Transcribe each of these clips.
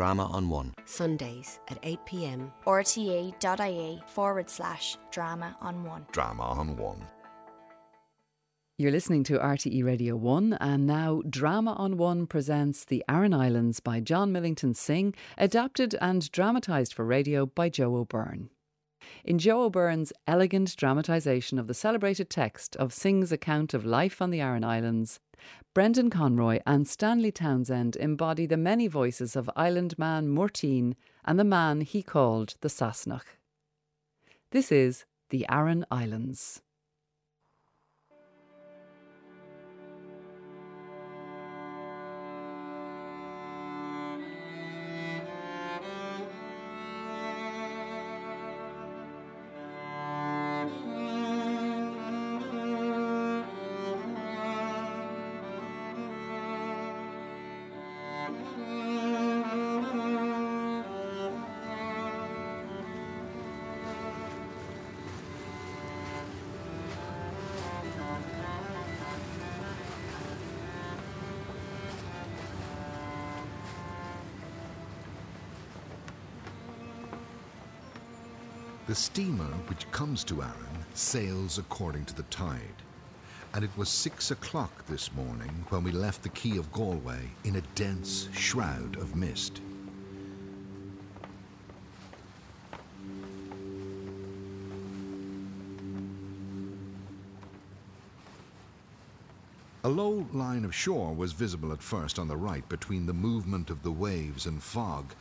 Drama on One. Sundays at 8pm. rte.ie forward slash drama on one. Drama on One. You're listening to RTE Radio 1, and now Drama on One presents The Aran Islands by John Millington Synge, adapted and dramatised for radio by Joe O'Byrne. In Joe O'Byrne's elegant dramatisation of the celebrated text of Synge's account of life on the Aran Islands, Brendan Conroy and Stanley Townsend embody the many voices of island man Murteen and the man he called the Sasnach. This is The Aran Islands. The steamer which comes to Aran sails according to the tide, and it was six o'clock this morning when we left the quay of Galway in a dense shroud of mist. A low line of shore was visible at first on the right between the movement of the waves and fog,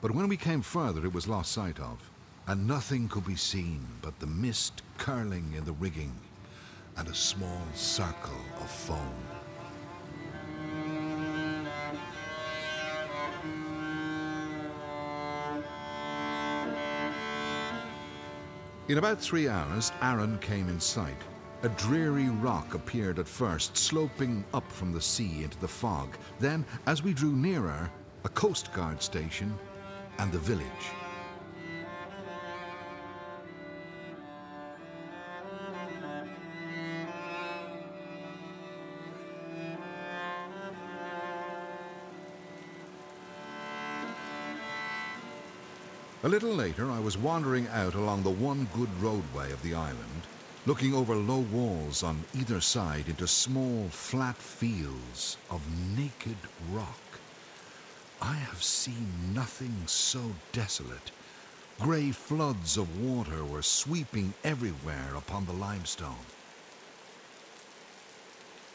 but when we came further it was lost sight of, and nothing could be seen but the mist curling in the rigging and a small circle of foam. In about three hours, Aran came in sight. A dreary rock appeared at first, sloping up from the sea into the fog. Then, as we drew nearer, a Coast Guard station and the village. A little later, I was wandering out along the one good roadway of the island, looking over low walls on either side into small, flat fields of naked rock. I have seen nothing so desolate. Grey floods of water were sweeping everywhere upon the limestone.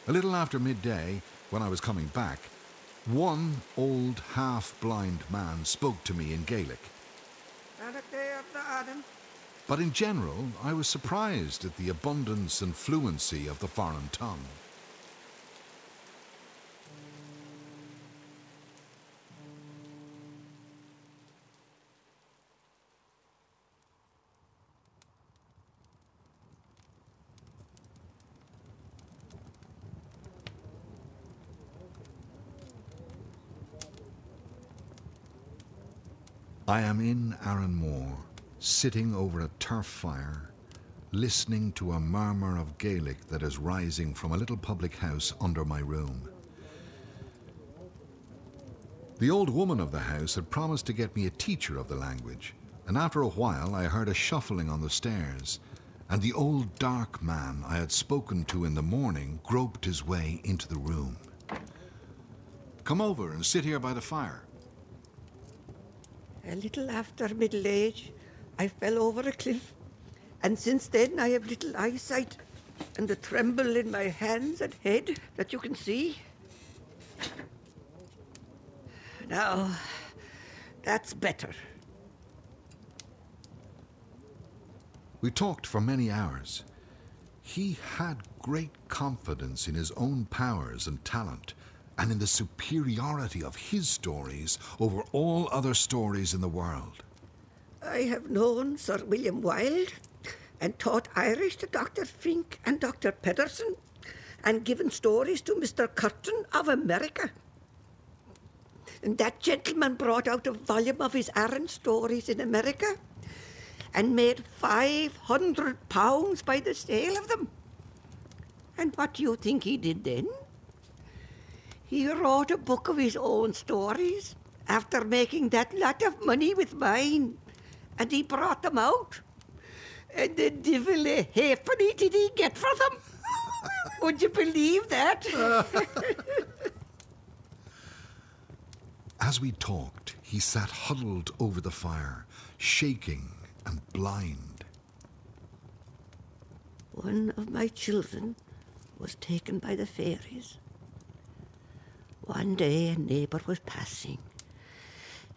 A little after midday, when I was coming back, one old half blind man spoke to me in Gaelic. But in general, I was surprised at the abundance and fluency of the foreign tongue. I am in Aranmor, sitting over a turf fire, listening to a murmur of Gaelic that is rising from a little public house under my room. The old woman of the house had promised to get me a teacher of the language, and after a while I heard a shuffling on the stairs, and the old dark man I had spoken to in the morning groped his way into the room. Come over and sit here by the fire. A little after middle age, I fell over a cliff, and since then I have little eyesight and a tremble in my hands and head that you can see. Now, that's better. We talked for many hours. He had great confidence in his own powers and talent, and in the superiority of his stories over all other stories in the world. I have known Sir William Wilde and taught Irish to Dr. Finck and Dr. Pedersen and given stories to Mr. Curtin of America. And that gentleman brought out a volume of his Aran stories in America and made five hundred pounds by the sale of them. And what do you think he did then? He wrote a book of his own stories after making that lot of money with mine. And he brought them out. And the devil a halfpenny did he get for them. Would you believe that? As we talked, he sat huddled over the fire, shaking and blind. One of my children was taken by the fairies. One day a neighbour was passing,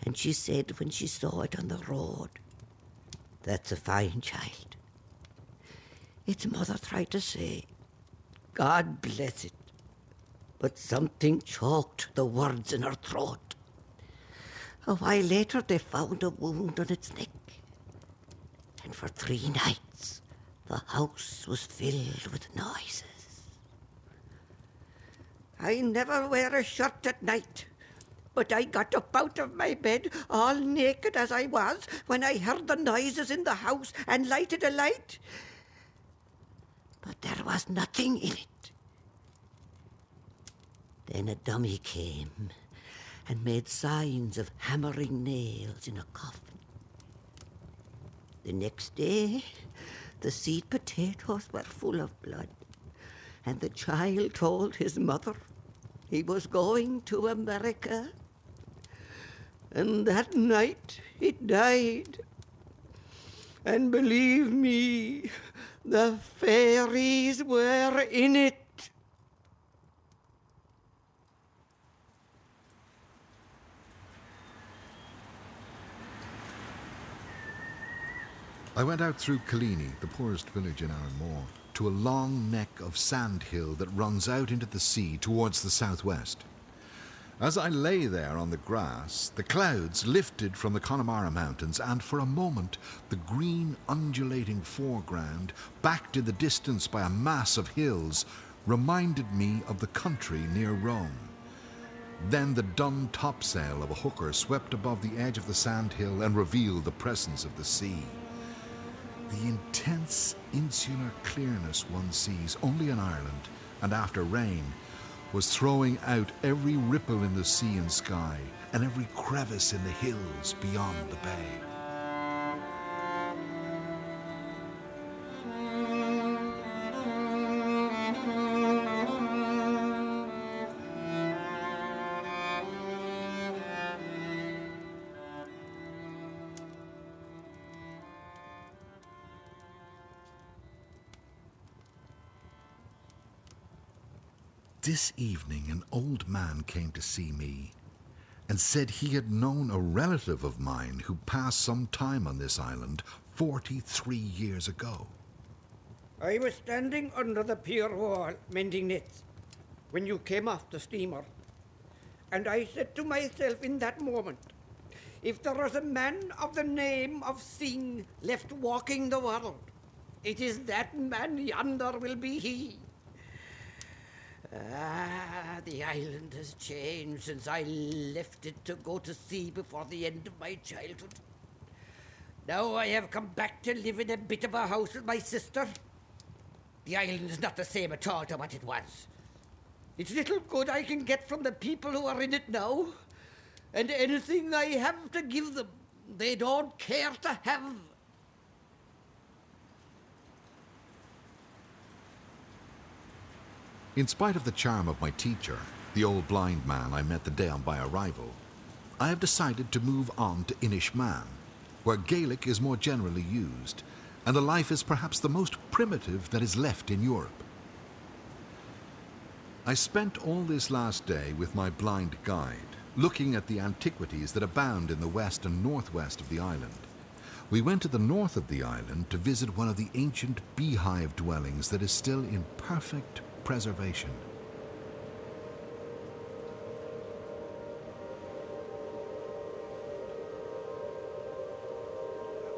and she said when she saw it on the road, That's a fine child. Its mother tried to say, God bless it, but something choked the words in her throat. A while later, they found a wound on its neck. And for three nights, the house was filled with noises. I never wear a shirt at night, but I got up out of my bed, all naked as I was, when I heard the noises in the house and lighted a light. But there was nothing in it. Then a dummy came and made signs of hammering nails in a coffin. The next day, the seed potatoes were full of blood, and the child told his mother he was going to America. And that night it died. And believe me, the fairies were in it. I went out through Killeany, the poorest village in Aranmor, to a long neck of sand hill that runs out into the sea towards the southwest. As I lay there on the grass, the clouds lifted from the Connemara Mountains, and for a moment the green, undulating foreground, backed in the distance by a mass of hills, reminded me of the country near Rome. Then the dun topsail of a hooker swept above the edge of the sand hill and revealed the presence of the sea. The intense insular clearness one sees only in Ireland and after rain was throwing out every ripple in the sea and sky and every crevice in the hills beyond the bay. This evening, an old man came to see me and said he had known a relative of mine who passed some time on this island 43 years ago. I was standing under the pier wall mending nets when you came off the steamer. And I said to myself in that moment, if there was a man of the name of Synge left walking the world, it is that man yonder will be he. Ah, the island has changed since I left it to go to sea before the end of my childhood. Now I have come back to live in a bit of a house with my sister. The island is not the same at all to what it was. It's little good I can get from the people who are in it now. And anything I have to give them, they don't care to have. In spite of the charm of my teacher, the old blind man I met the day on my arrival, I have decided to move on to Inishmaan, where Gaelic is more generally used, and the life is perhaps the most primitive that is left in Europe. I spent all this last day with my blind guide, looking at the antiquities that abound in the west and northwest of the island. We went to the north of the island to visit one of the ancient beehive dwellings that is still in perfect preservation.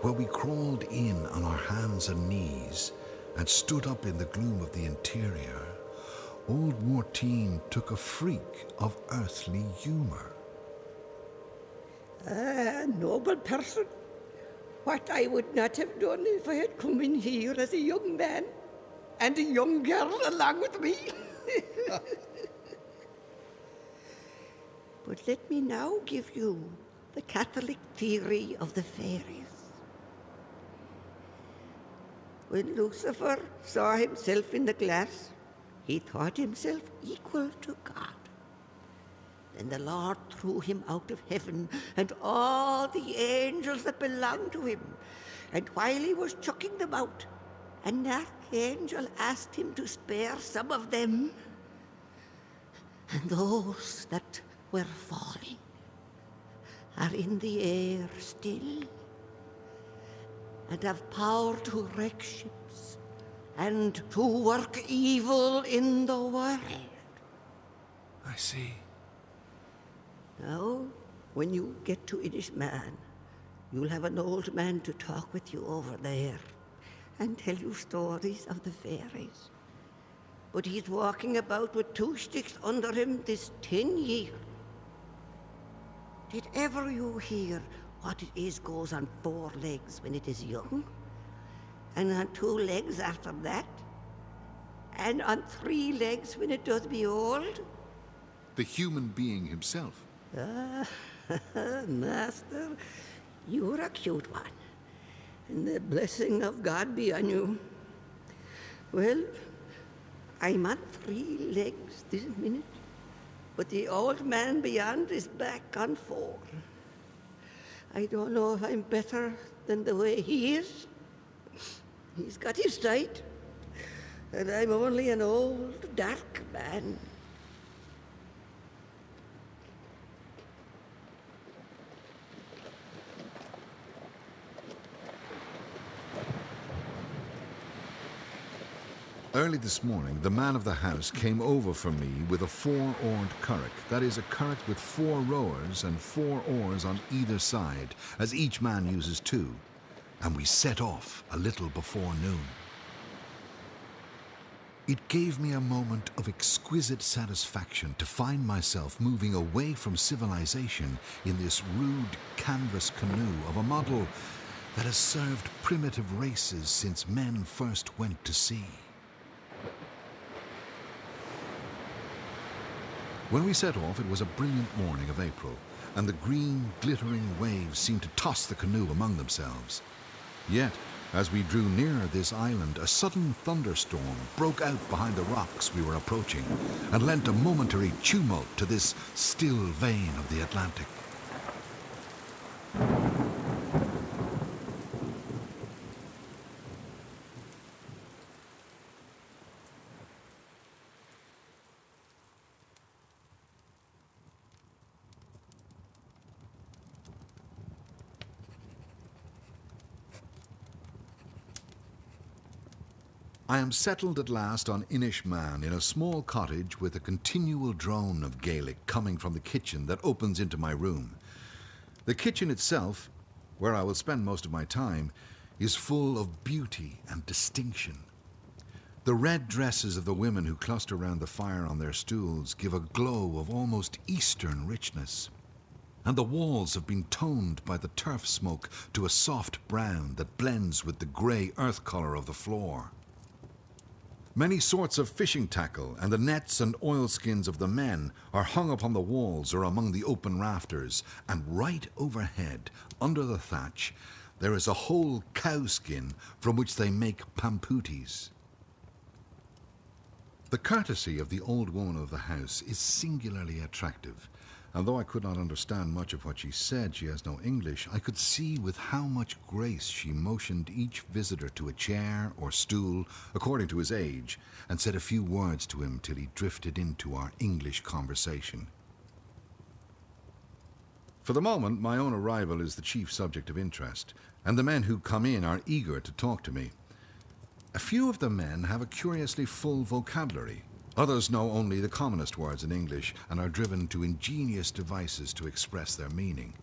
Where we crawled in on our hands and knees and stood up in the gloom of the interior, old Mourteen took a freak of earthly humour. Ah, noble person. What I would not have done if I had come in here as a young man and a young girl along with me. But let me now give you the Catholic theory of the fairies. When Lucifer saw himself in the glass, he thought himself equal to God. Then the Lord threw him out of heaven and all the angels that belonged to him. And while he was chucking them out, an archangel asked him to spare some of them. And those that were falling are in the air still and have power to wreck ships and to work evil in the world. I see. Now, when you get to Inishmaan, you'll have an old man to talk with you over there and tell you stories of the fairies. But he's walking about with two sticks under him this ten year. Did ever you hear what it is goes on four legs when it is young? And on two legs after that? And on three legs when it does be old? The human being himself. Ah, Master, you're a cute one. And the blessing of God be on you. Well, I'm on three legs this minute, but the old man beyond is back on four. I don't know if I'm better than the way he is. He's got his sight, and I'm only an old, dark man. Early this morning, the man of the house came over for me with a four oared curragh, that is, a curragh with four rowers and four oars on either side, as each man uses two, and we set off a little before noon. It gave me a moment of exquisite satisfaction to find myself moving away from civilization in this rude canvas canoe of a model that has served primitive races since men first went to sea. When we set off, it was a brilliant morning of April, and the green, glittering waves seemed to toss the canoe among themselves. Yet, as we drew nearer this island, a sudden thunderstorm broke out behind the rocks we were approaching and lent a momentary tumult to this still vein of the Atlantic. Am settled at last on Inishmaan in a small cottage with a continual drone of Gaelic coming from the kitchen that opens into my room. The kitchen itself, where I will spend most of my time, is full of beauty and distinction. The red dresses of the women who cluster round the fire on their stools give a glow of almost Eastern richness. And the walls have been toned by the turf smoke to a soft brown that blends with the grey earth colour of the floor. Many sorts of fishing tackle and the nets and oilskins of the men are hung upon the walls or among the open rafters, and right overhead, under the thatch, there is a whole cowskin from which they make pampooties. The courtesy of the old woman of the house is singularly attractive, and though I could not understand much of what she said, she has no English, I could see with how much grace she motioned each visitor to a chair or stool, according to his age, and said a few words to him till he drifted into our English conversation. For the moment, my own arrival is the chief subject of interest, and the men who come in are eager to talk to me. A few of the men have a curiously full vocabulary, Others know only the commonest words in English and are driven to ingenious devices to express their meaning.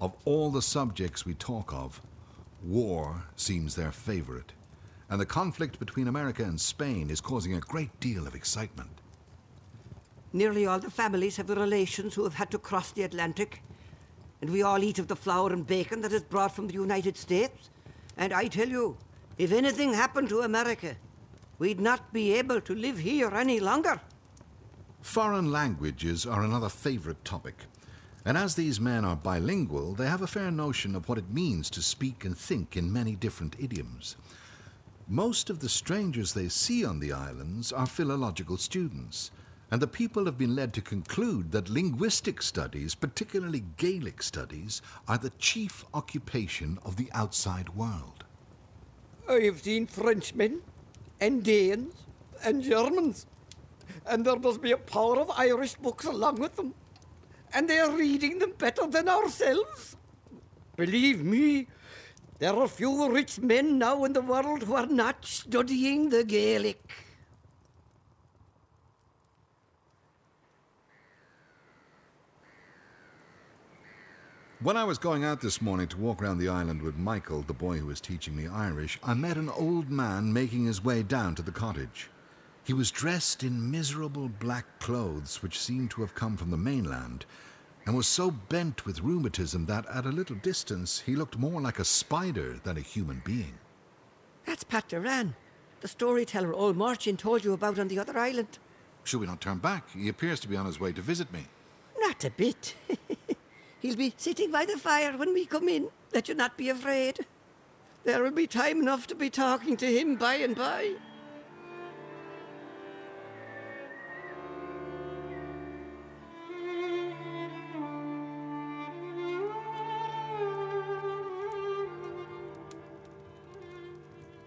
Of all the subjects we talk of, war seems their favorite, and the conflict between America and Spain is causing a great deal of excitement. Nearly all the families have relations who have had to cross the Atlantic, and we all eat of the flour and bacon that is brought from the United States. And I tell you, if anything happened to America, we'd not be able to live here any longer. Foreign languages are another favorite topic, And as these men are bilingual, they have a fair notion of what it means to speak and think in many different idioms. Most of the strangers they see on the islands are philological students, and the people have been led to conclude that linguistic studies, particularly Gaelic studies, are the chief occupation of the outside world. I have seen Frenchmen and Danes and Germans, and there must be a power of Irish books along with them, and they are reading them better than ourselves. Believe me, there are few rich men now in the world who are not studying the Gaelic. When I was going out this morning to walk around the island with Michael, the boy who was teaching me Irish, I met an old man making his way down to the cottage. He was dressed in miserable black clothes which seemed to have come from the mainland, and was so bent with rheumatism that at a little distance he looked more like a spider than a human being. That's Pat Dirane, the storyteller old Marchin told you about on the other island. Should we not turn back? He appears to be on his way to visit me. Not a bit. He'll be sitting by the fire when we come in. Let you not be afraid. There will be time enough to be talking to him by and by.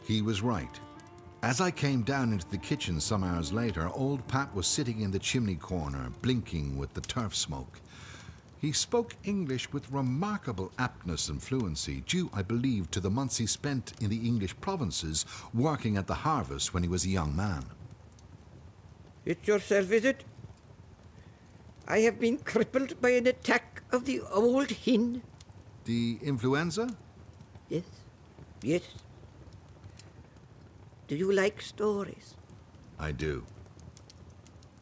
He was right. As I came down into the kitchen some hours later, old Pat was sitting in the chimney corner, blinking with the turf smoke. He spoke English with remarkable aptness and fluency, due, I believe, to the months he spent in the English provinces working at the harvest when he was a young man. It's yourself, is it? I have been crippled by an attack of the old hin. The influenza? Yes, yes. Do you like stories? I do.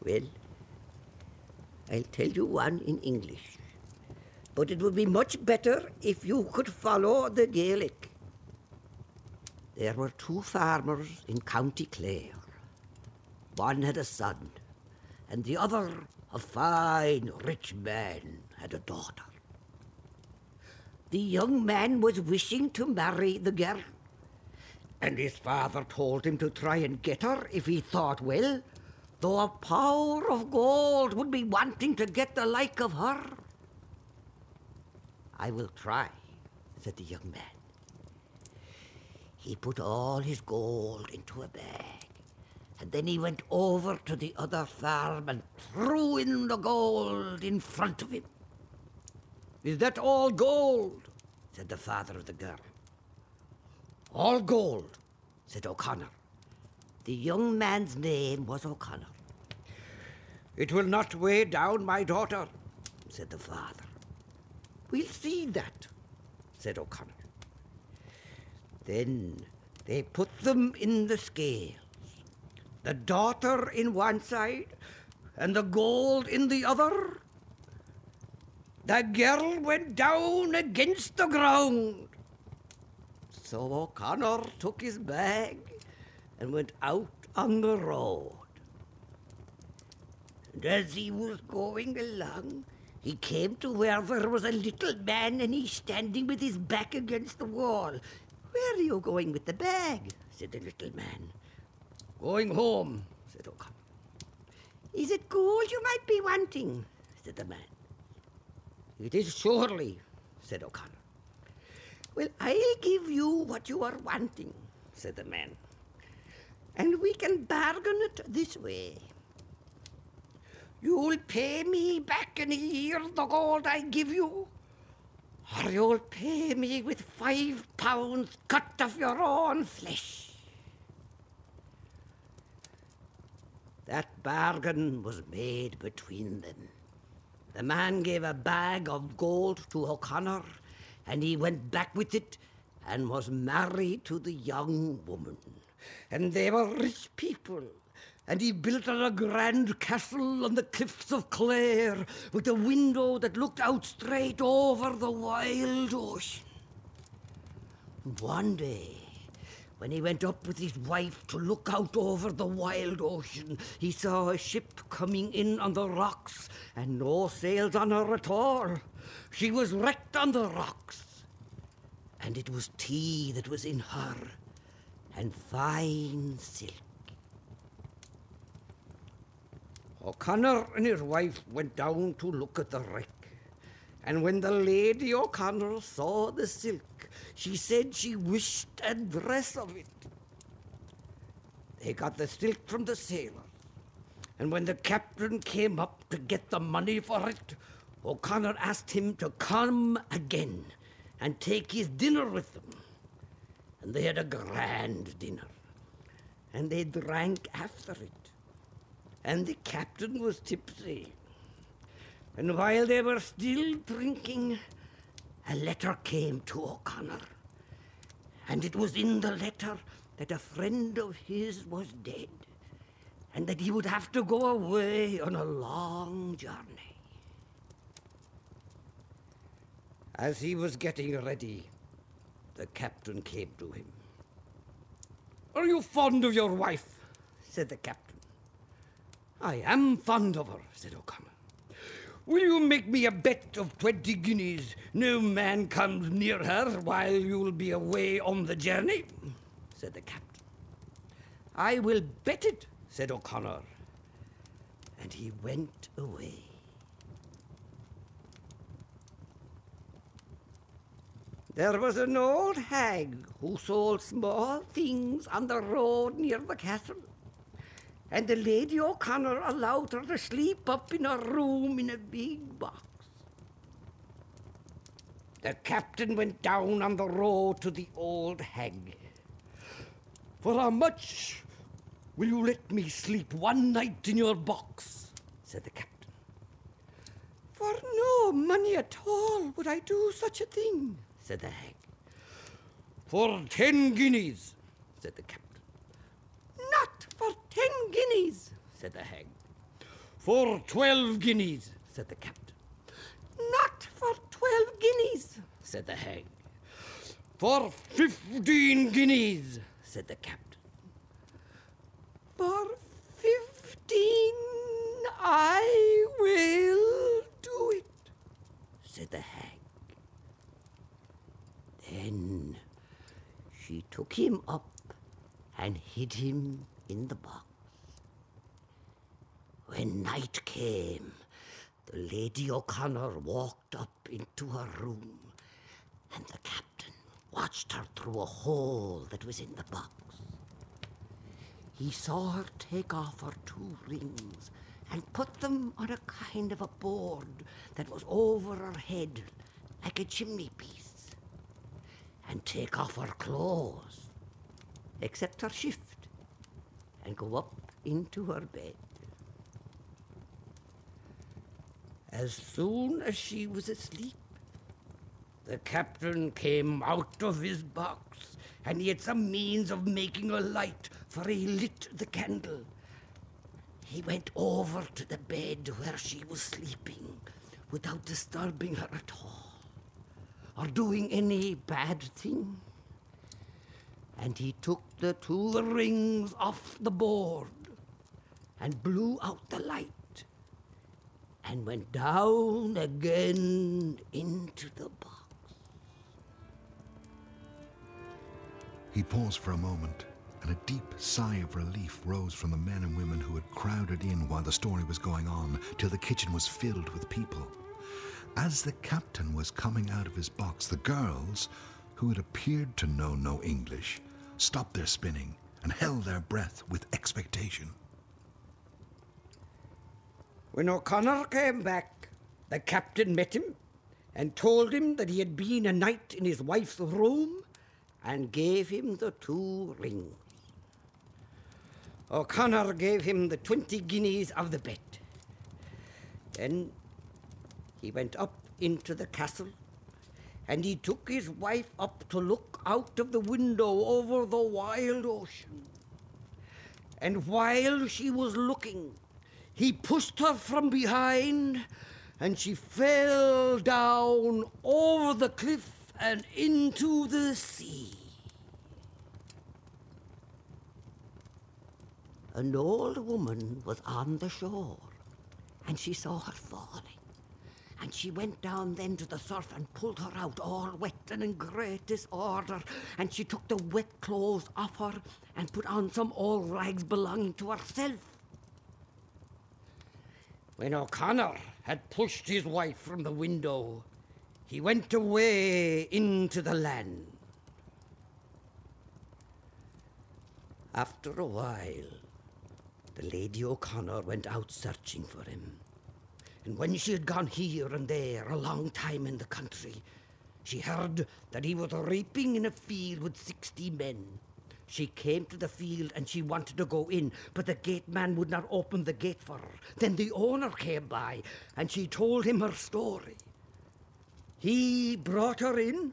Well, I'll tell you one in English. But it would be much better if you could follow the Gaelic. There were two farmers in County Clare. One had a son, and the other, a fine, rich man, had a daughter. The young man was wishing to marry the girl, and his father told him to try and get her if he thought well, though a power of gold would be wanting to get the like of her. I will try, said the young man. He put all his gold into a bag, and then he went over to the other farm and threw in the gold in front of him. Is that all gold? said the father of the girl. All gold, said O'Connor. The young man's name was O'Connor. It will not weigh down my daughter, said the father. We'll see that, said O'Connor. Then they put them in the scales. The daughter in one side and the gold in the other. The girl went down against the ground. So O'Connor took his bag and went out on the road. And as he was going along, he came to where there was a little man and he standing with his back against the wall. Where are you going with the bag? said the little man. Going home, said O'Connor. Is it gold you might be wanting? said the man. It is surely, said O'Connor. Well, I'll give you what you are wanting, said the man. And we can bargain it this way. You'll pay me back in a year the gold I give you, or you'll pay me with five pounds cut of your own flesh. That bargain was made between them. The man gave a bag of gold to O'Connor, and he went back with it and was married to the young woman. And they were rich people. And he built her a grand castle on the cliffs of Clare with a window that looked out straight over the wild ocean. One day, when he went up with his wife to look out over the wild ocean, he saw a ship coming in on the rocks and no sails on her at all. She was wrecked on the rocks. And it was tea that was in her, and fine silk. O'Connor and his wife went down to look at the wreck. And when the Lady O'Connor saw the silk, she said she wished a dress of it. They got the silk from the sailor. And when the captain came up to get the money for it, O'Connor asked him to come again and take his dinner with them. And they had a grand dinner. And they drank after it. And the captain was tipsy. And while they were still drinking, a letter came to O'Connor. And it was in the letter that a friend of his was dead and that he would have to go away on a long journey. As he was getting ready, the captain came to him. Are you fond of your wife? said the captain. I am fond of her, said O'Connor. Will you make me a bet of twenty guineas no man comes near her while you'll be away on the journey? said the captain. I will bet it, said O'Connor. And he went away. There was an old hag who sold small things on the road near the castle. And the Lady O'Connor allowed her to sleep up in a room in a big box. The captain went down on the road to the old hag. For how much will you let me sleep one night in your box? said the captain. For no money at all would I do such a thing, said the hag. For ten guineas, said the captain. Ten guineas, said the hag. For twelve guineas, said the captain. Not for twelve guineas, said the hag. For fifteen guineas, said the captain. For fifteen I will do it, said the hag. Then she took him up and hid him in the box. When night came, the Lady O'Connor walked up into her room, and the captain watched her through a hole that was in the box. He saw her take off her two rings and put them on a kind of a board that was over her head like a chimney piece, and take off her clothes, except her shift, and go up into her bed. As soon as she was asleep, the captain came out of his box, and he had some means of making a light, for he lit the candle. He went over to the bed where she was sleeping without disturbing her at all or doing any bad thing. And he took the two rings off the board and blew out the light and went down again into the box. He paused for a moment, and a deep sigh of relief rose from the men and women who had crowded in while the story was going on, till the kitchen was filled with people. As the captain was coming out of his box, the girls, who had appeared to know no English, stopped their spinning and held their breath with expectation. When O'Connor came back, the captain met him and told him that he had been a night in his wife's room and gave him the two rings. O'Connor gave him the twenty guineas of the bet. Then he went up into the castle and he took his wife up to look out of the window over the wild ocean. And while she was looking, he pushed her from behind and she fell down over the cliff and into the sea. An old woman was on the shore, and she saw her falling, And she went down then to the surf and pulled her out all wet and in great disorder. And she took the wet clothes off her and put on some old rags belonging to herself. When O'Connor had pushed his wife from the window, he went away into the land. After a while, the Lady O'Connor went out searching for him. And when she had gone here and there a long time in the country, she heard that he was reaping in a field with sixty men. She came to the field and she wanted to go in, but the gate man would not open the gate for her. Then the owner came by and she told him her story. He brought her in,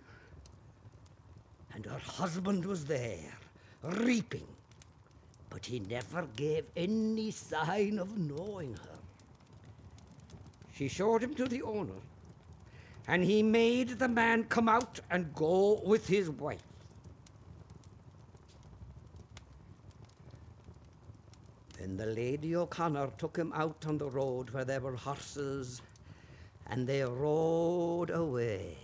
and her husband was there, reaping, but he never gave any sign of knowing her. She showed him to the owner, and he made the man come out and go with his wife. Then the Lady O'Connor took him out on the road where there were horses, and they rode away.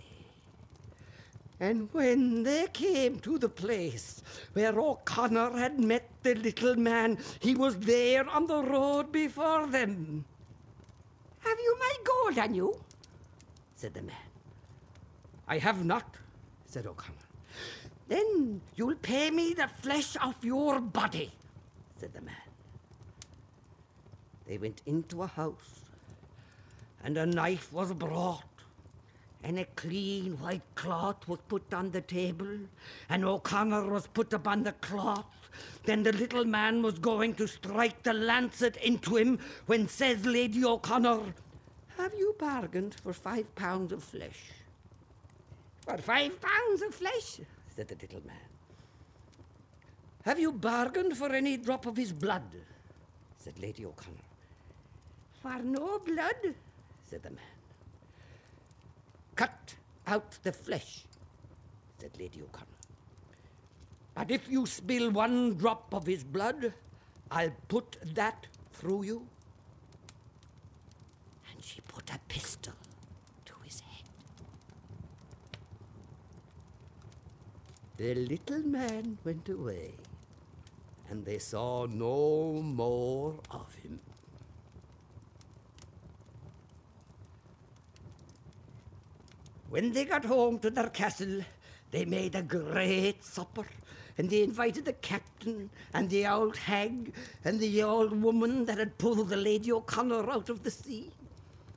And when they came to the place where O'Connor had met the little man, he was there on the road before them. Have you my gold on you? said the man. I have not, said O'Connor. Then you'll pay me the flesh of your body, said the man. They went into a house, and a knife was brought, and a clean white cloth was put on the table, and O'Connor was put upon the cloth. Then the little man was going to strike the lancet into him when says Lady O'Connor, Have you bargained for five pounds of flesh? For five pounds of flesh, said the little man. Have you bargained for any drop of his blood? said Lady O'Connor. For no blood, said the man. Cut out the flesh, said Lady O'Connor. But if you spill one drop of his blood, I'll put that through you. And she put a pistol to his head. The little man went away, and they saw no more of him. When they got home to their castle, they made a great supper, and they invited the captain and the old hag and the old woman that had pulled the Lady O'Connor out of the sea.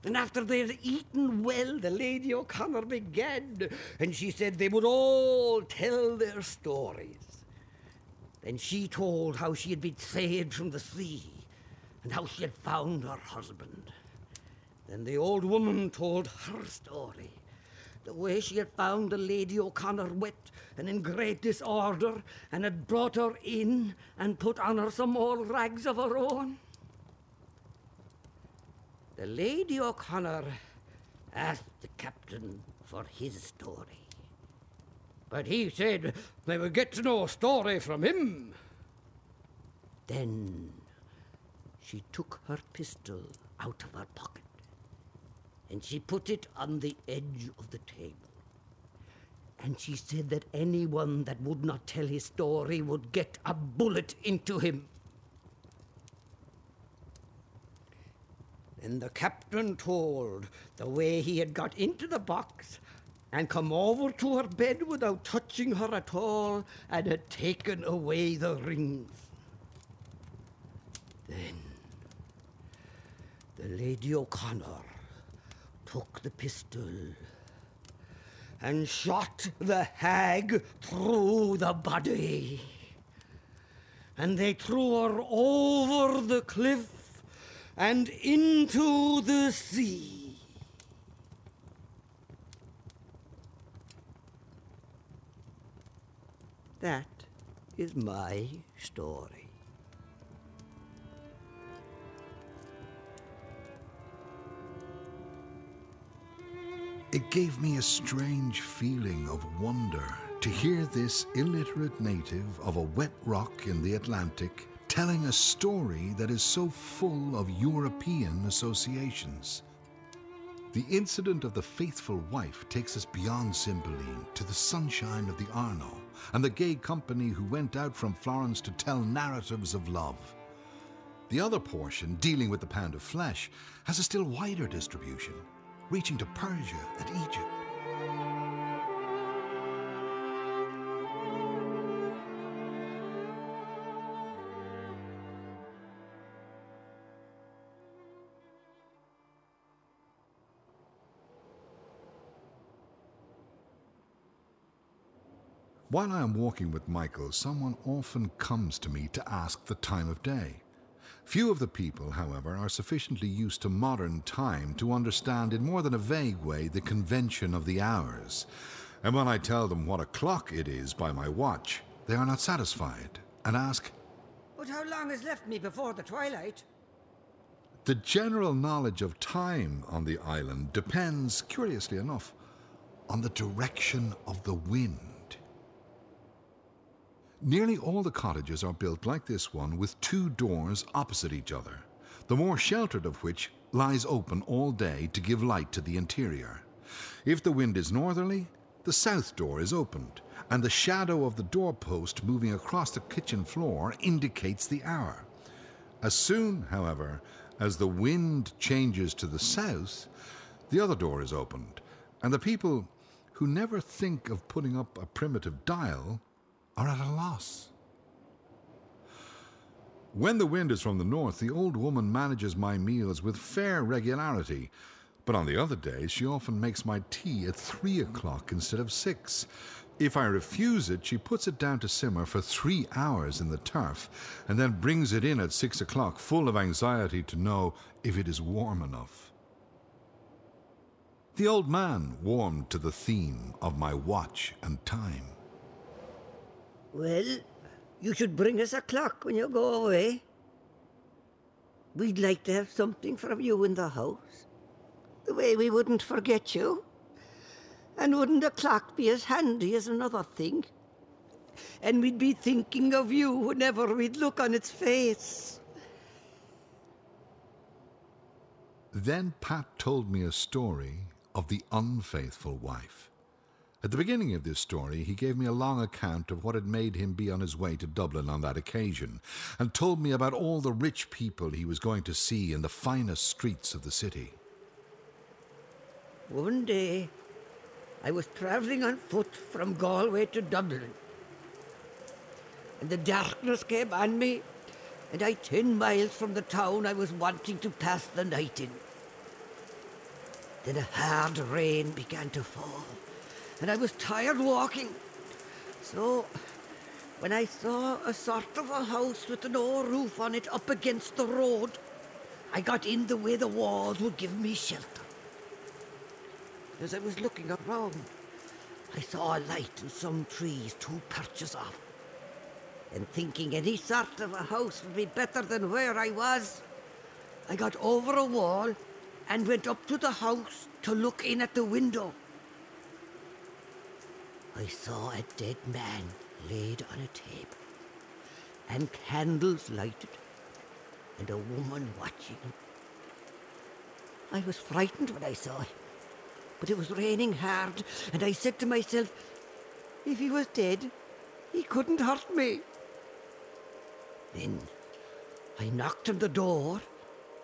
And after they had eaten well, the Lady O'Connor began, and she said they would all tell their stories. Then she told how she had been saved from the sea, and how she had found her husband. Then the old woman told her story the way she had found the Lady O'Connor wet and in great disorder, and had brought her in and put on her some old rags of her own. The Lady O'Connor asked the captain for his story. But he said they would get no story from him. Then she took her pistol out of her pocket and she put it on the edge of the table. And she said that anyone that would not tell his story would get a bullet into him. Then the captain told the way he had got into the box and come over to her bed without touching her at all and had taken away the rings. Then the Lady O'Connor took the pistol and shot the hag through the body. And they threw her over the cliff and into the sea. That is my story. It gave me a strange feeling of wonder to hear this illiterate native of a wet rock in the Atlantic telling a story that is so full of European associations. The incident of the faithful wife takes us beyond Cymbeline to the sunshine of the Arno and the gay company who went out from Florence to tell narratives of love. The other portion, dealing with the pound of flesh, has a still wider distribution, reaching to Persia and Egypt. While I am walking with Michael, someone often comes to me to ask the time of day. Few of the people, however, are sufficiently used to modern time to understand in more than a vague way the convention of the hours. And when I tell them what o'clock it is by my watch, they are not satisfied and ask, But how long is left me before the twilight? The general knowledge of time on the island depends, curiously enough, on the direction of the wind. Nearly all the cottages are built like this one with two doors opposite each other, the more sheltered of which lies open all day to give light to the interior. If the wind is northerly, the south door is opened, and the shadow of the doorpost moving across the kitchen floor indicates the hour. As soon, however, as the wind changes to the south, the other door is opened, and the people who never think of putting up a primitive dial are at a loss. When the wind is from the north, the old woman manages my meals with fair regularity, but on the other days she often makes my tea at three o'clock instead of six. If I refuse it, she puts it down to simmer for three hours in the turf, and then brings it in at six o'clock, full of anxiety to know if it is warm enough. The old man warmed to the theme of my watch and time. Well, you should bring us a clock when you go away. We'd like to have something from you in the house. The way we wouldn't forget you. And wouldn't a clock be as handy as another thing? And we'd be thinking of you whenever we'd look on its face. Then Pat told me a story of the unfaithful wife. At the beginning of this story, he gave me a long account of what had made him be on his way to Dublin on that occasion, and told me about all the rich people he was going to see in the finest streets of the city. One day, I was travelling on foot from Galway to Dublin, and the darkness came on me, and I ten miles from the town I was wanting to pass the night in. Then a hard rain began to fall and I was tired walking. So, when I saw a sort of a house with no roof on it up against the road, I got in the way the walls would give me shelter. As I was looking around, I saw a light in some trees two perches off. And thinking any sort of a house would be better than where I was, I got over a wall and went up to the house to look in at the window. I saw a dead man laid on a table, and candles lighted, and a woman watching him. I was frightened when I saw it, but it was raining hard, and I said to myself, if he was dead, he couldn't hurt me. Then I knocked on the door,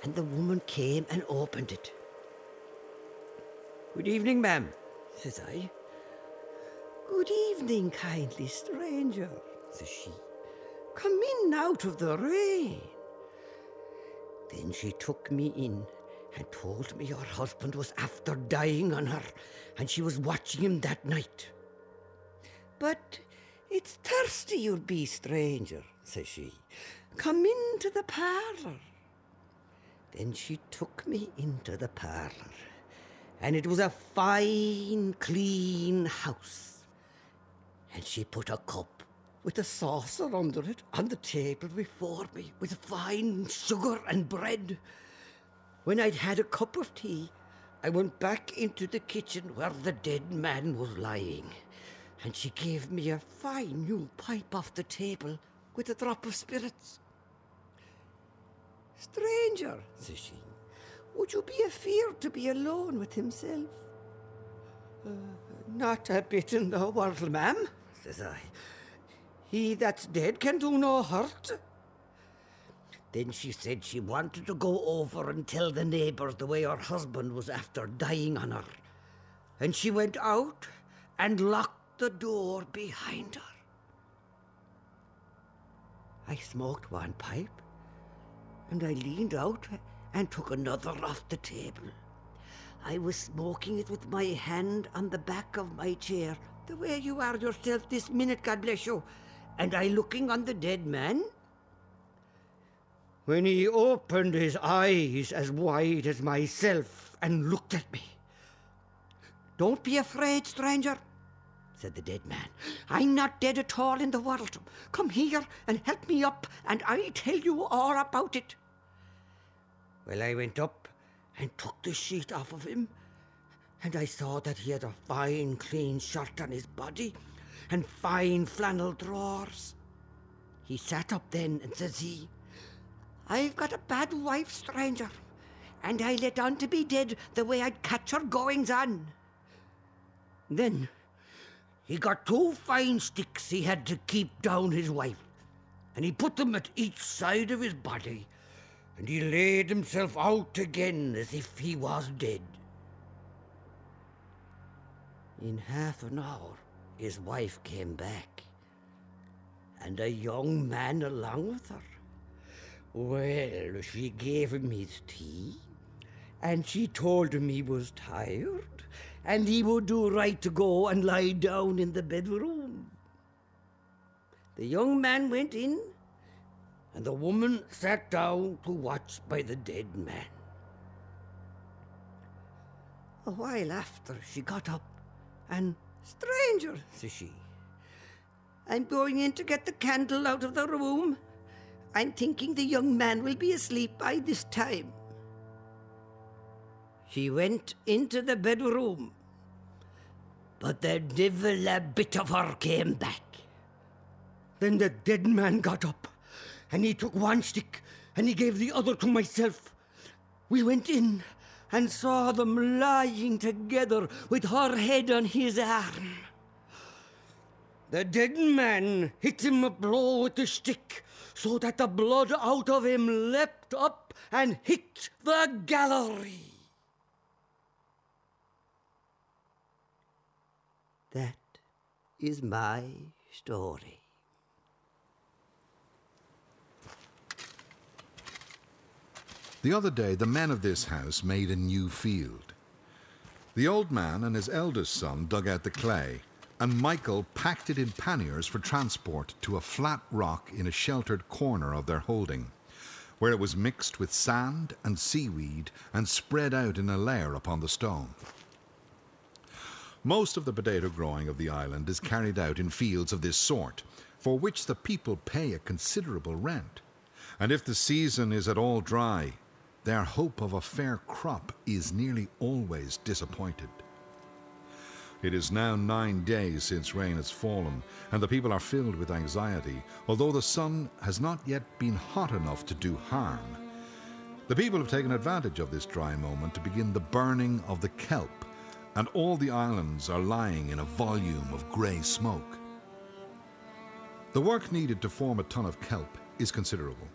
and the woman came and opened it. Good evening, ma'am, says I. Good evening, kindly stranger, says she. Come in out of the rain. Then she took me in and told me her husband was after dying on her and she was watching him that night. But it's thirsty you'll be, stranger, says she. Come into the parlour. Then she took me into the parlour, and it was a fine, clean house and she put a cup with a saucer under it on the table before me with fine sugar and bread. When I'd had a cup of tea, I went back into the kitchen where the dead man was lying, and she gave me a fine new pipe off the table with a drop of spirits. Stranger, says she, Would you be afeard to be alone with himself? Uh, not a bit in the world, ma'am, says I. He that's dead can do no hurt. Then she said she wanted to go over and tell the neighbours the way her husband was after dying on her. And she went out and locked the door behind her. I smoked one pipe and I leaned out and took another off the table. I was smoking it with my hand on the back of my chair, the way you are yourself this minute, God bless you, and I looking on the dead man. When he opened his eyes as wide as myself and looked at me. Don't be afraid, stranger, said the dead man. I'm not dead at all in the world. Come here and help me up, and I'll tell you all about it. Well, I went up and took the sheet off of him, and I saw that he had a fine, clean shirt on his body and fine flannel drawers. He sat up then and says he, I've got a bad wife, stranger, and I let on to be dead the way I'd catch her goings on. Then he got two fine sticks he had to keep down his wife, and he put them at each side of his body, and he laid himself out again as if he was dead. In half an hour, his wife came back, and a young man along with her. Well, she gave him his tea, and she told him he was tired, and he would do right to go and lie down in the bedroom. The young man went in, and the woman sat down to watch by the dead man. A while after, she got up, and, Stranger, says she, I'm going in to get the candle out of the room. I'm thinking the young man will be asleep by this time. She went into the bedroom, but the devil a bit of her came back. Then the dead man got up, and he took one stick, and he gave the other to myself. We went in and saw them lying together with her head on his arm. The dead man hit him a blow with the stick, so that the blood out of him leapt up and hit the gallery. That is my story. The other day, the men of this house made a new field. The old man and his eldest son dug out the clay, and Michael packed it in panniers for transport to a flat rock in a sheltered corner of their holding, where it was mixed with sand and seaweed and spread out in a layer upon the stone. Most of the potato growing of the island is carried out in fields of this sort, for which the people pay a considerable rent. And if the season is at all dry, their hope of a fair crop is nearly always disappointed. It is now nine days since rain has fallen, and the people are filled with anxiety, although the sun has not yet been hot enough to do harm. The people have taken advantage of this dry moment to begin the burning of the kelp, and all the islands are lying in a volume of grey smoke. The work needed to form a ton of kelp is considerable.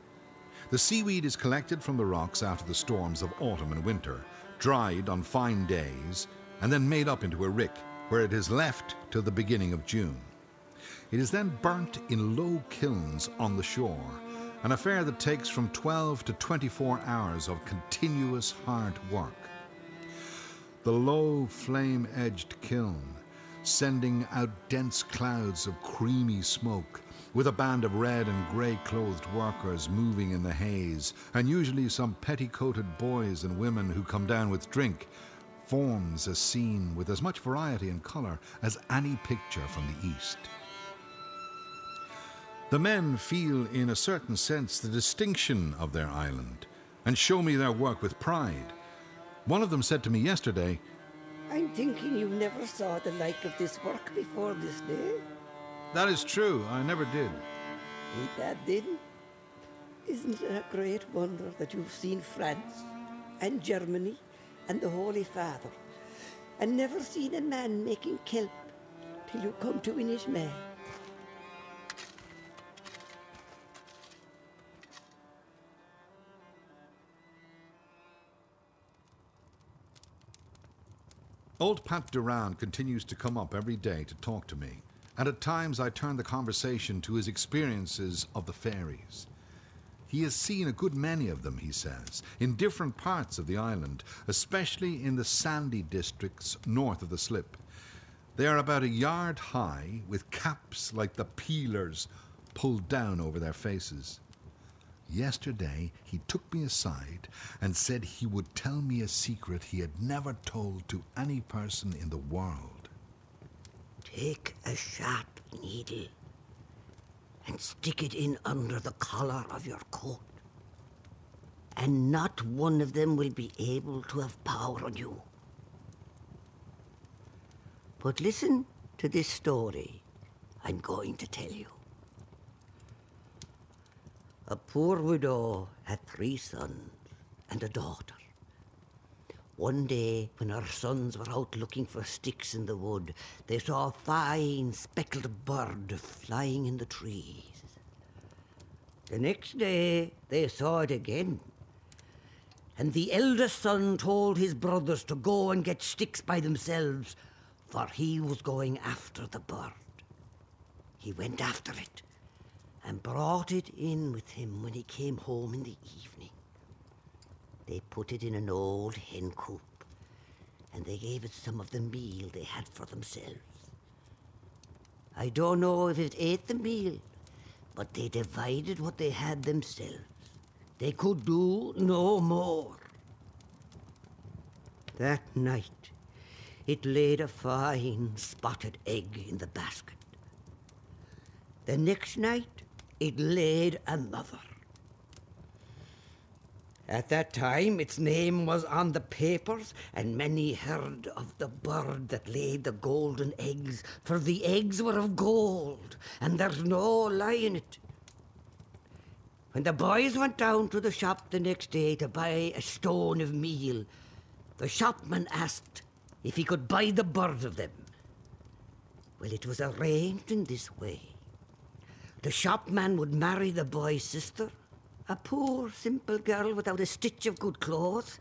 The seaweed is collected from the rocks after the storms of autumn and winter, dried on fine days, and then made up into a rick, where it is left till the beginning of June. It is then burnt in low kilns on the shore, an affair that takes from 12 to 24 hours of continuous hard work. The low flame edged kiln, sending out dense clouds of creamy smoke, with a band of red and grey clothed workers moving in the haze, and usually some petticoated boys and women who come down with drink, forms a scene with as much variety and colour as any picture from the East. The men feel, in a certain sense, the distinction of their island and show me their work with pride. One of them said to me yesterday, I'm thinking you never saw the like of this work before this day. That is true, I never did. Ain't that, then? Isn't it a great wonder that you've seen France and Germany and the Holy Father, and never seen a man making kelp till you come to Inishmaan. Old Pat Dirane continues to come up every day to talk to me, and at times I turn the conversation to his experiences of the fairies. He has seen a good many of them, he says, in different parts of the island, especially in the sandy districts north of the slip. They are about a yard high, with caps like the peelers pulled down over their faces. Yesterday, he took me aside and said he would tell me a secret he had never told to any person in the world. Take a sharp needle and stick it in under the collar of your coat. And not one of them will be able to have power on you. But listen to this story I'm going to tell you. A poor widow had three sons and a daughter. One day, when her sons were out looking for sticks in the wood, they saw a fine speckled bird flying in the trees. The next day, they saw it again. And the eldest son told his brothers to go and get sticks by themselves, for he was going after the bird. He went after it and brought it in with him when he came home in the evening. They put it in an old hen coop, and they gave it some of the meal they had for themselves. I don't know if it ate the meal, but they divided what they had themselves. They could do no more. That night, it laid a fine spotted egg in the basket. The next night, it laid another. At that time, its name was on the papers, and many heard of the bird that laid the golden eggs, for the eggs were of gold, and there's no lie in it. When the boys went down to the shop the next day to buy a stone of meal, the shopman asked if he could buy the bird of them. Well, it was arranged in this way. The shopman would marry the boy's sister, a poor, simple girl without a stitch of good clothes,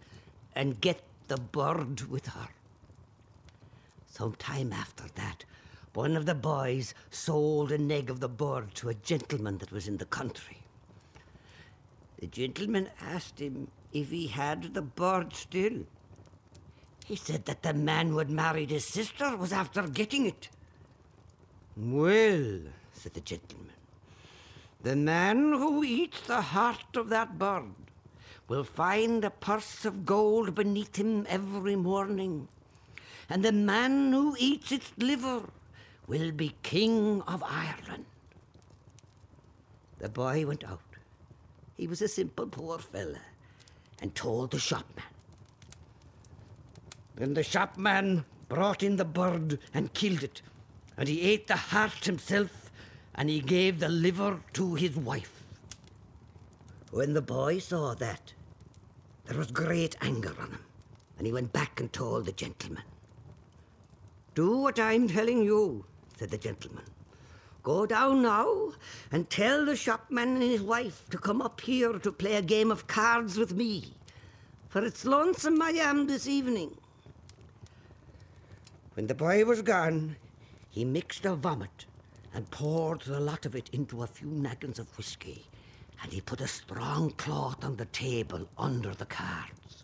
and get the bird with her. Some time after that, one of the boys sold an egg of the bird to a gentleman that was in the country. The gentleman asked him if he had the bird still. He said that the man who had married his sister was after getting it. Well, said the gentleman, the man who eats the heart of that bird will find a purse of gold beneath him every morning, and the man who eats its liver will be king of Ireland. The boy went out. He was a simple poor fella, and told the shopman. Then the shopman brought in the bird and killed it, and he ate the heart himself and he gave the liver to his wife. When the boy saw that, there was great anger on him, and he went back and told the gentleman. Do what I'm telling you, said the gentleman. Go down now and tell the shopman and his wife to come up here to play a game of cards with me, for it's lonesome I am this evening. When the boy was gone, he mixed a vomit and poured the lot of it into a few naggins of whisky, and he put a strong cloth on the table under the cards.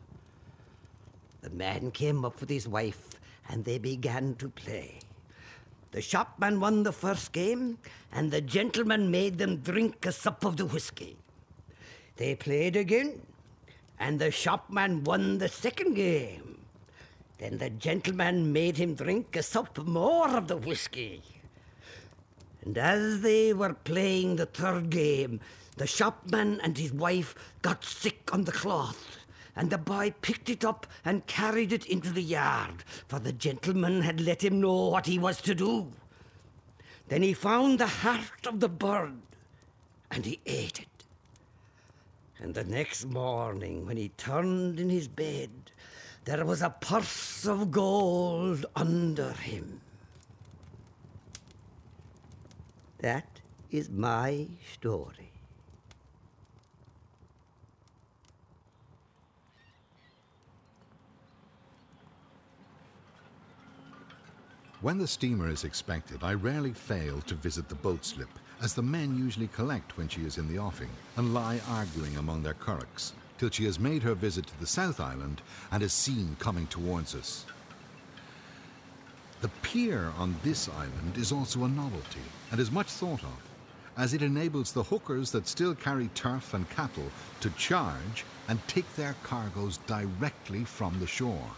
The man came up with his wife, and they began to play. The shopman won the first game, and the gentleman made them drink a sup of the whisky. They played again, and the shopman won the second game. Then the gentleman made him drink a sup more of the whisky. And as they were playing the third game, the shopman and his wife got sick on the cloth, and the boy picked it up and carried it into the yard, for the gentleman had let him know what he was to do. Then he found the heart of the bird, and he ate it. And the next morning, when he turned in his bed, there was a purse of gold under him. That is my story. When the steamer is expected, I rarely fail to visit the boat slip, as the men usually collect when she is in the offing and lie arguing among their currachs, till she has made her visit to the South Island and is seen coming towards us. The pier on this island is also a novelty and is much thought of, as it enables the hookers that still carry turf and cattle to charge and take their cargoes directly from the shore.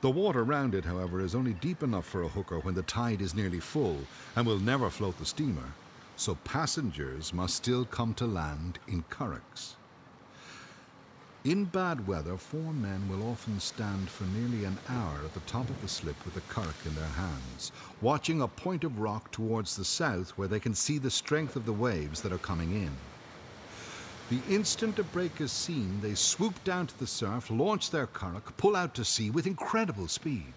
The water round it, however, is only deep enough for a hooker when the tide is nearly full and will never float the steamer, so passengers must still come to land in currachs. In bad weather, four men will often stand for nearly an hour at the top of the slip with a currach in their hands, watching a point of rock towards the south where they can see the strength of the waves that are coming in. The instant a break is seen, they swoop down to the surf, launch their currach, pull out to sea with incredible speed.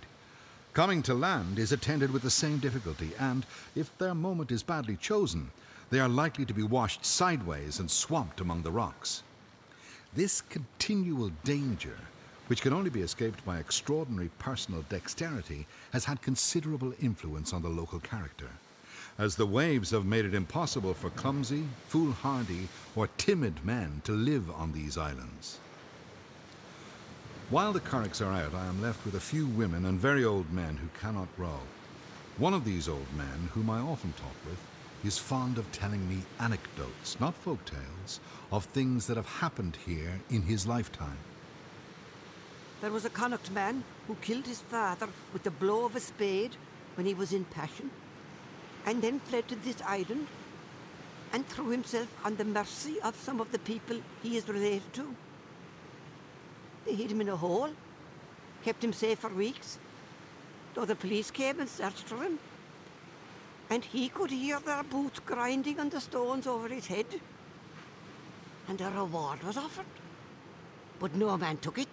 Coming to land is attended with the same difficulty, and if their moment is badly chosen, they are likely to be washed sideways and swamped among the rocks. This continual danger, which can only be escaped by extraordinary personal dexterity, has had considerable influence on the local character as the waves have made it impossible for clumsy, foolhardy, or timid men to live on these islands. While the currachs are out, I am left with a few women and very old men who cannot row. One of these old men, whom I often talk with, is fond of telling me anecdotes, not folk tales, of things that have happened here in his lifetime. There was a Connacht man who killed his father with the blow of a spade when he was in passion and then fled to this island and threw himself on the mercy of some of the people he is related to. They hid him in a hole, kept him safe for weeks, though the police came and searched for him. And he could hear their boots grinding on the stones over his head. And a reward was offered, but no man took it.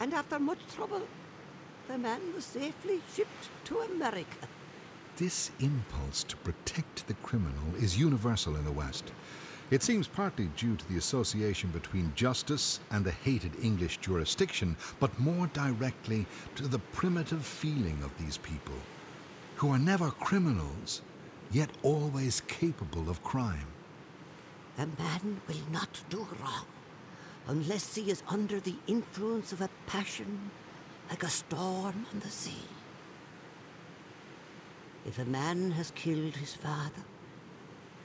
And after much trouble, the man was safely shipped to America. This impulse to protect the criminal is universal in the West. It seems partly due to the association between justice and the hated English jurisdiction, but more directly to the primitive feeling of these people, who are never criminals, yet always capable of crime. A man will not do wrong unless he is under the influence of a passion like a storm on the sea. If a man has killed his father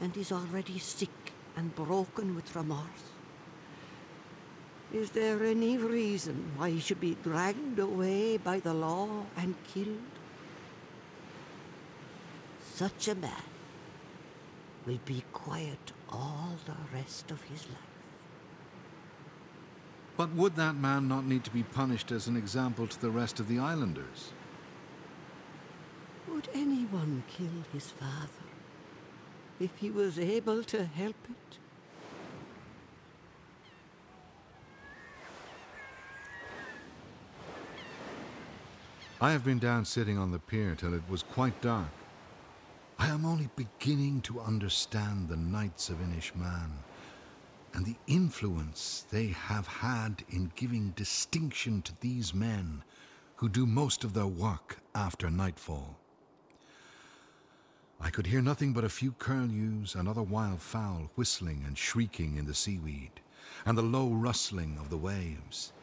and is already sick and broken with remorse, is there any reason why he should be dragged away by the law and killed? Such a man will be quiet all the rest of his life. But would that man not need to be punished as an example to the rest of the islanders? Would anyone kill his father if he was able to help it? I have been down sitting on the pier till it was quite dark. I am only beginning to understand the nights of Inishmaan and the influence they have had in giving distinction to these men who do most of their work after nightfall. I could hear nothing but a few curlews and other wild fowl whistling and shrieking in the seaweed, and the low rustling of the waves.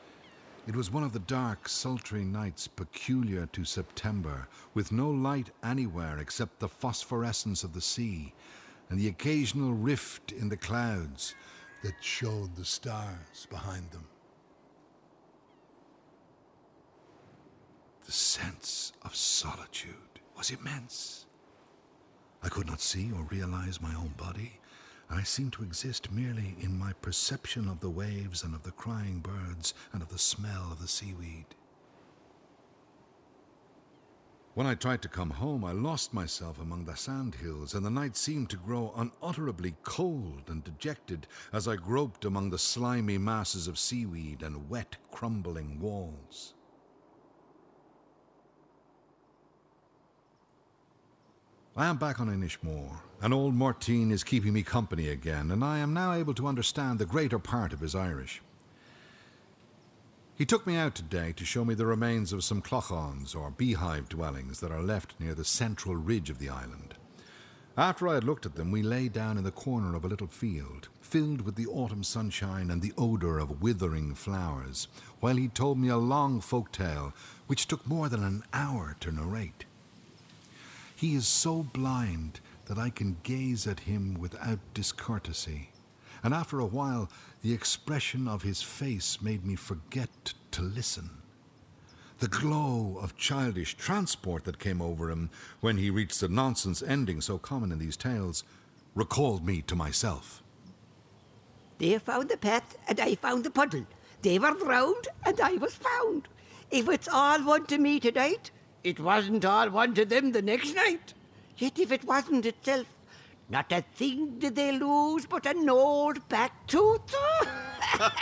It was one of the dark, sultry nights peculiar to September, with no light anywhere except the phosphorescence of the sea and the occasional rift in the clouds that showed the stars behind them. The sense of solitude was immense. I could not see or realize my own body. I seemed to exist merely in my perception of the waves and of the crying birds and of the smell of the seaweed. When I tried to come home, I lost myself among the sand hills, and the night seemed to grow unutterably cold and dejected as I groped among the slimy masses of seaweed and wet, crumbling walls. I am back on Inishmore, and old Mourteen is keeping me company again, and I am now able to understand the greater part of his Irish. He took me out today to show me the remains of some Cloghauns, or beehive dwellings, that are left near the central ridge of the island. After I had looked at them, we lay down in the corner of a little field, filled with the autumn sunshine and the odour of withering flowers, while he told me a long folk tale which took more than an hour to narrate. He is so blind that I can gaze at him without discourtesy, and after a while the expression of his face made me forget to listen. The glow of childish transport that came over him when he reached the nonsense ending so common in these tales recalled me to myself. They found the path, and I found the puddle. They were drowned, and I was found. If it's all one to me tonight, it wasn't all one to them the next night. Yet if it wasn't itself, not a thing did they lose but an old back tooth.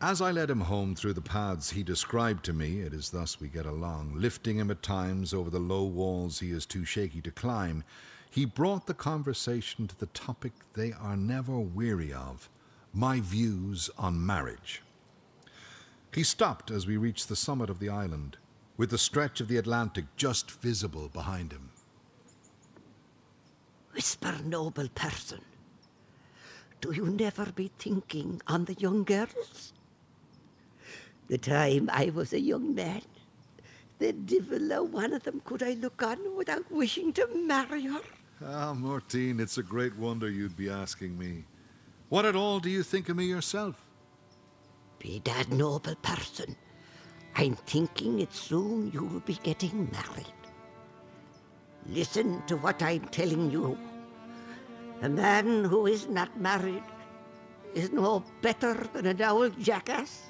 As I led him home through the paths he described to me, it is thus we get along, lifting him at times over the low walls he is too shaky to climb, he brought the conversation to the topic they are never weary of my views on marriage. He stopped as we reached the summit of the island, with the stretch of the Atlantic just visible behind him. Whisper, noble person, do you never be thinking on the young girls? The time I was a young man, the divil o' one of them could I look on without wishing to marry her. Ah, Mourteen, it's a great wonder you'd be asking me. What at all do you think of me yourself? Be that noble person. I'm thinking it soon you'll be getting married. Listen to what I'm telling you. A man who is not married is no better than an old jackass.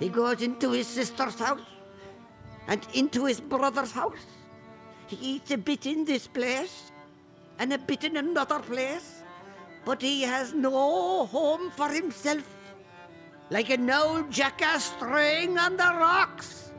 He goes into his sister's house and into his brother's house. He eats a bit in this place and a bit in another place, but he has no home for himself like an old jackass straying on the rocks.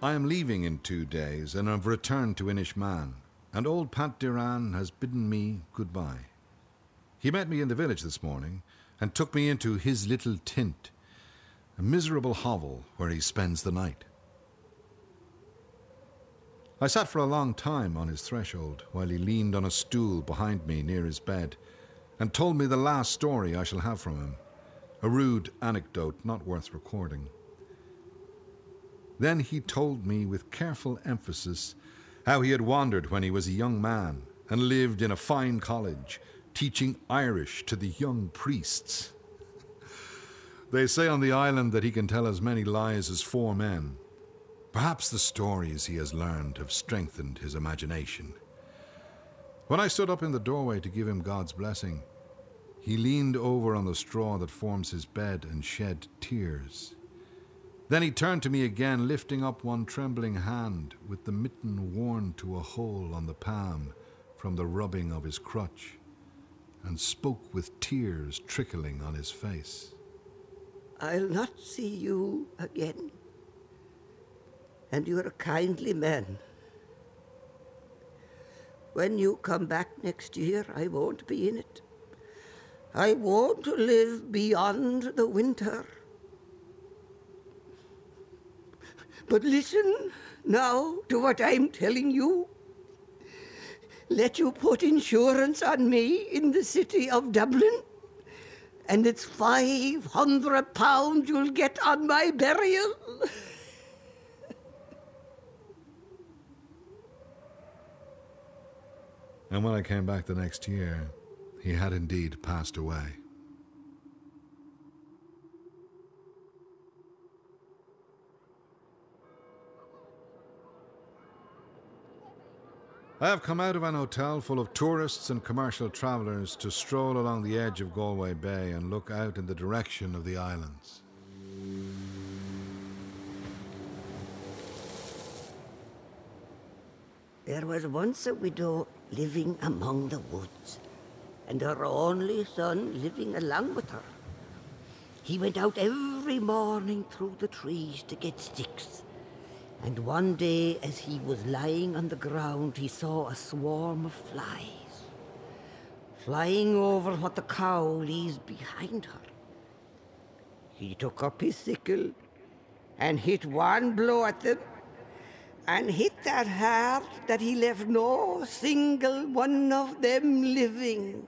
I am leaving in two days and have returned to Inishmaan, and old Pat Dirane has bidden me goodbye. He met me in the village this morning and took me into his little tent, a miserable hovel where he spends the night. I sat for a long time on his threshold while he leaned on a stool behind me near his bed and told me the last story I shall have from him, a rude anecdote not worth recording. Then he told me with careful emphasis how he had wandered when he was a young man and lived in a fine college teaching Irish to the young priests. They say on the island that he can tell as many lies as four men. Perhaps the stories he has learned have strengthened his imagination. When I stood up in the doorway to give him God's blessing, he leaned over on the straw that forms his bed and shed tears. Then he turned to me again, lifting up one trembling hand with the mitten worn to a hole on the palm from the rubbing of his crutch and spoke with tears trickling on his face. I'll not see you again. And you're a kindly man. When you come back next year, I won't be in it. I won't live beyond the winter. But listen now to what I'm telling you let you put insurance on me in the city of Dublin, and it's five hundred pounds you'll get on my burial. and when I came back the next year, he had indeed passed away. I have come out of an hotel full of tourists and commercial travellers to stroll along the edge of Galway Bay and look out in the direction of the islands. There was once a widow living among the woods, and her only son living along with her. He went out every morning through the trees to get sticks, and one day as he was lying on the ground, he saw a swarm of flies flying over what the cow leaves behind her. He took up his sickle and hit one blow at them and hit that hard that he left no single one of them living.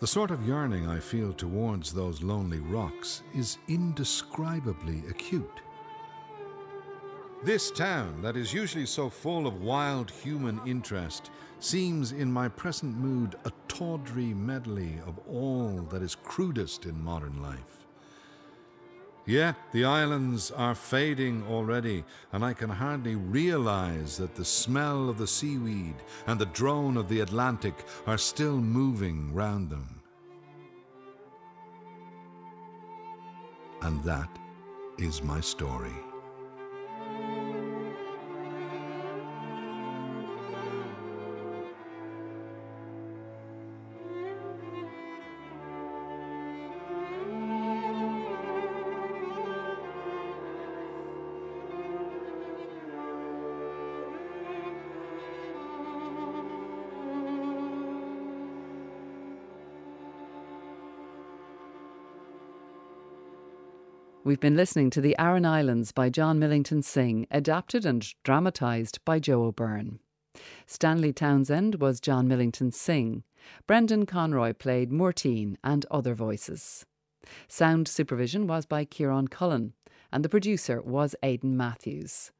The sort of yearning I feel towards those lonely rocks is indescribably acute. This town, that is usually so full of wild human interest, seems in my present mood a tawdry medley of all that is crudest in modern life. Yet the islands are fading already, and I can hardly realize that the smell of the seaweed and the drone of the Atlantic are still moving round them. And that is my story. We've been listening to The Aran Islands by John Millington Synge, adapted and dramatised by Joe O'Byrne. Stanley Townsend was John Millington Synge. Brendan Conroy played Mourteen and other voices. Sound supervision was by Kieran Cullen, and the producer was Aidan Matthews.